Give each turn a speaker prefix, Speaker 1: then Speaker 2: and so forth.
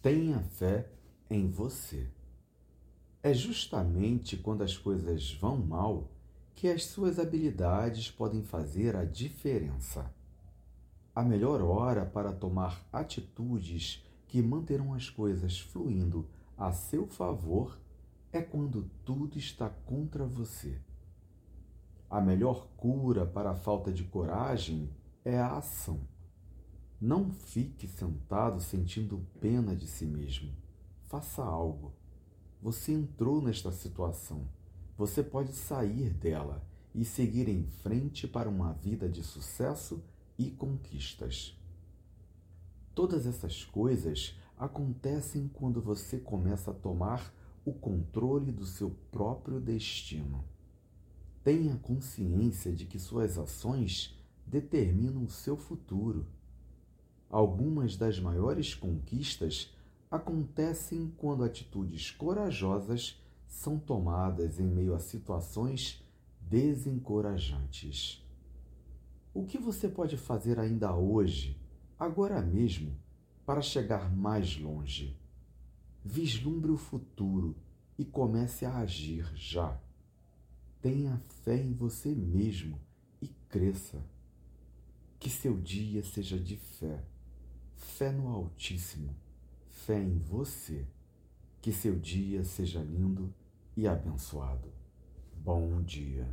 Speaker 1: Tenha fé em você. É justamente quando as coisas vão mal que as suas habilidades podem fazer a diferença. A melhor hora para tomar atitudes que manterão as coisas fluindo a seu favor é quando tudo está contra você. A melhor cura para a falta de coragem é a ação. Não fique sentado sentindo pena de si mesmo. Faça algo. Você entrou nesta situação. Você pode sair dela e seguir em frente para uma vida de sucesso e conquistas. Todas essas coisas acontecem quando você começa a tomar o controle do seu próprio destino. Tenha consciência de que suas ações determinam o seu futuro. Algumas das maiores conquistas acontecem quando atitudes corajosas são tomadas em meio a situações desencorajantes. O que você pode fazer ainda hoje, agora mesmo, para chegar mais longe? Vislumbre o futuro e comece a agir já. Tenha fé em você mesmo e cresça. Que seu dia seja de fé, fé no Altíssimo, fé em você. Que seu dia seja lindo e abençoado. Bom dia.